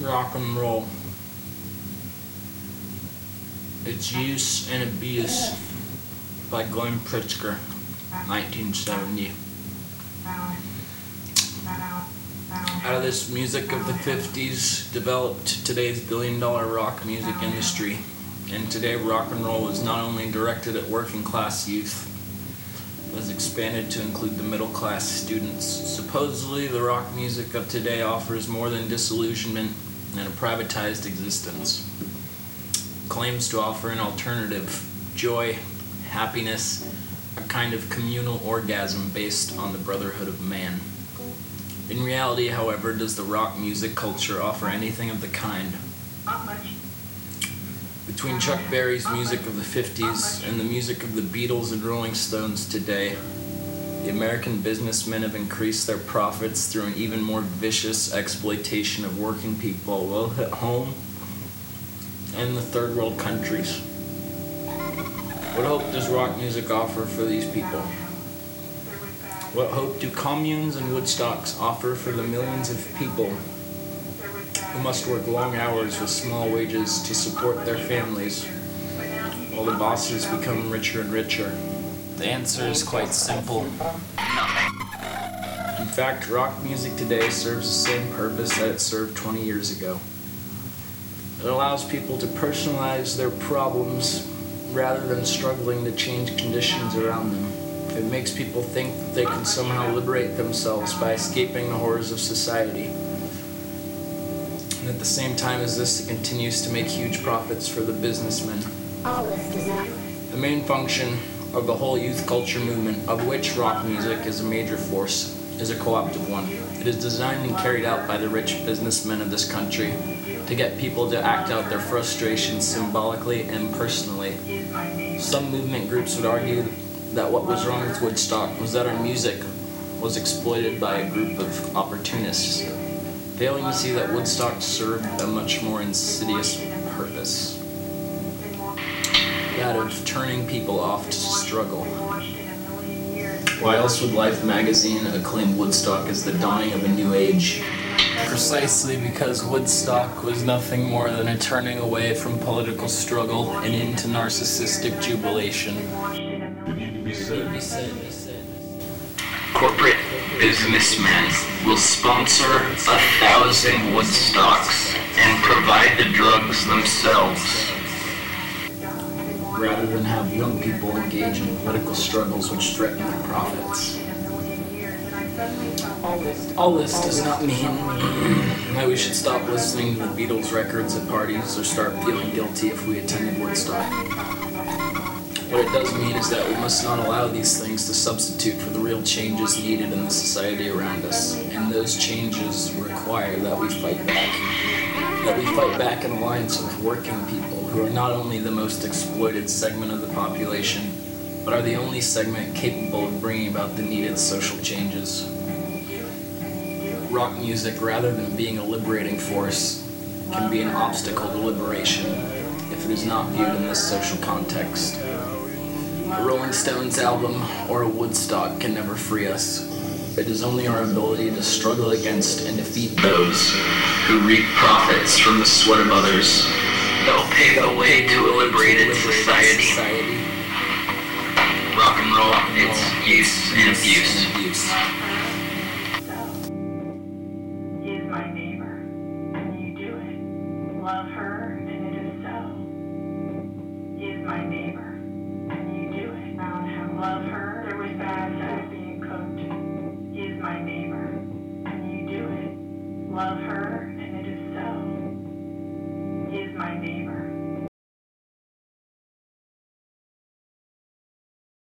rock and roll. Its use and abuse by Glenn Pritzker, 1970. Out of this music of the 50s developed today's billion dollar rock music industry. And today, rock and roll is not only directed at working class youth, has expanded to include the middle class students. Supposedly, the rock music of today offers more than disillusionment and a privatized existence. Claims to offer an alternative, joy, happiness, a kind of communal orgasm based on the brotherhood of man. In reality, however, does the rock music culture offer anything of the kind? Between Chuck Berry's music of the 50s and the music of the Beatles and Rolling Stones today, the American businessmen have increased their profits through an even more vicious exploitation of working people both at home and the third world countries. What hope does rock music offer for these people? What hope do communes and Woodstocks offer for the millions of people who must work long hours with small wages to support their families while the bosses become richer and richer? The answer is quite simple. In fact, rock music today serves the same purpose that it served 20 years ago. It allows people to personalize their problems rather than struggling to change conditions around them. It makes people think that they can somehow liberate themselves by escaping the horrors of society. And at the same time as this, it continues to make huge profits for the businessmen. The main function of the whole youth culture movement, of which rock music is a major force, is a co-optive one. It is designed and carried out by the rich businessmen of this country to get people to act out their frustrations symbolically and personally. Some movement groups would argue that what was wrong with Woodstock was that our music was exploited by a group of opportunists, failing to see that Woodstock served a much more insidious purpose that of turning people off to struggle. Why else would Life magazine acclaim Woodstock as the dawning of a new age? Precisely because Woodstock was nothing more than a turning away from political struggle and into narcissistic jubilation. Corporate businessmen will sponsor a thousand Woodstocks and provide the drugs themselves. rather than have young people engage in political struggles which threaten their profits. All this does not mean that we should stop listening to the Beatles records at parties or start feeling guilty if we attended Woodstock. What it does mean is that we must not allow these things to substitute for the real changes needed in the society around us. And those changes require that we fight back. That we fight back in alliance with working people who are not only the most exploited segment of the population, but are the only segment capable of bringing about the needed social changes. Rock music, rather than being a liberating force, can be an obstacle to liberation if it is not viewed in this social context. A Rolling Stones album or a Woodstock can never free us. It is only our ability to struggle against and defeat Those who reap profits from the sweat of others that will pave the way to a liberated society. Rock and roll, its use and abuse.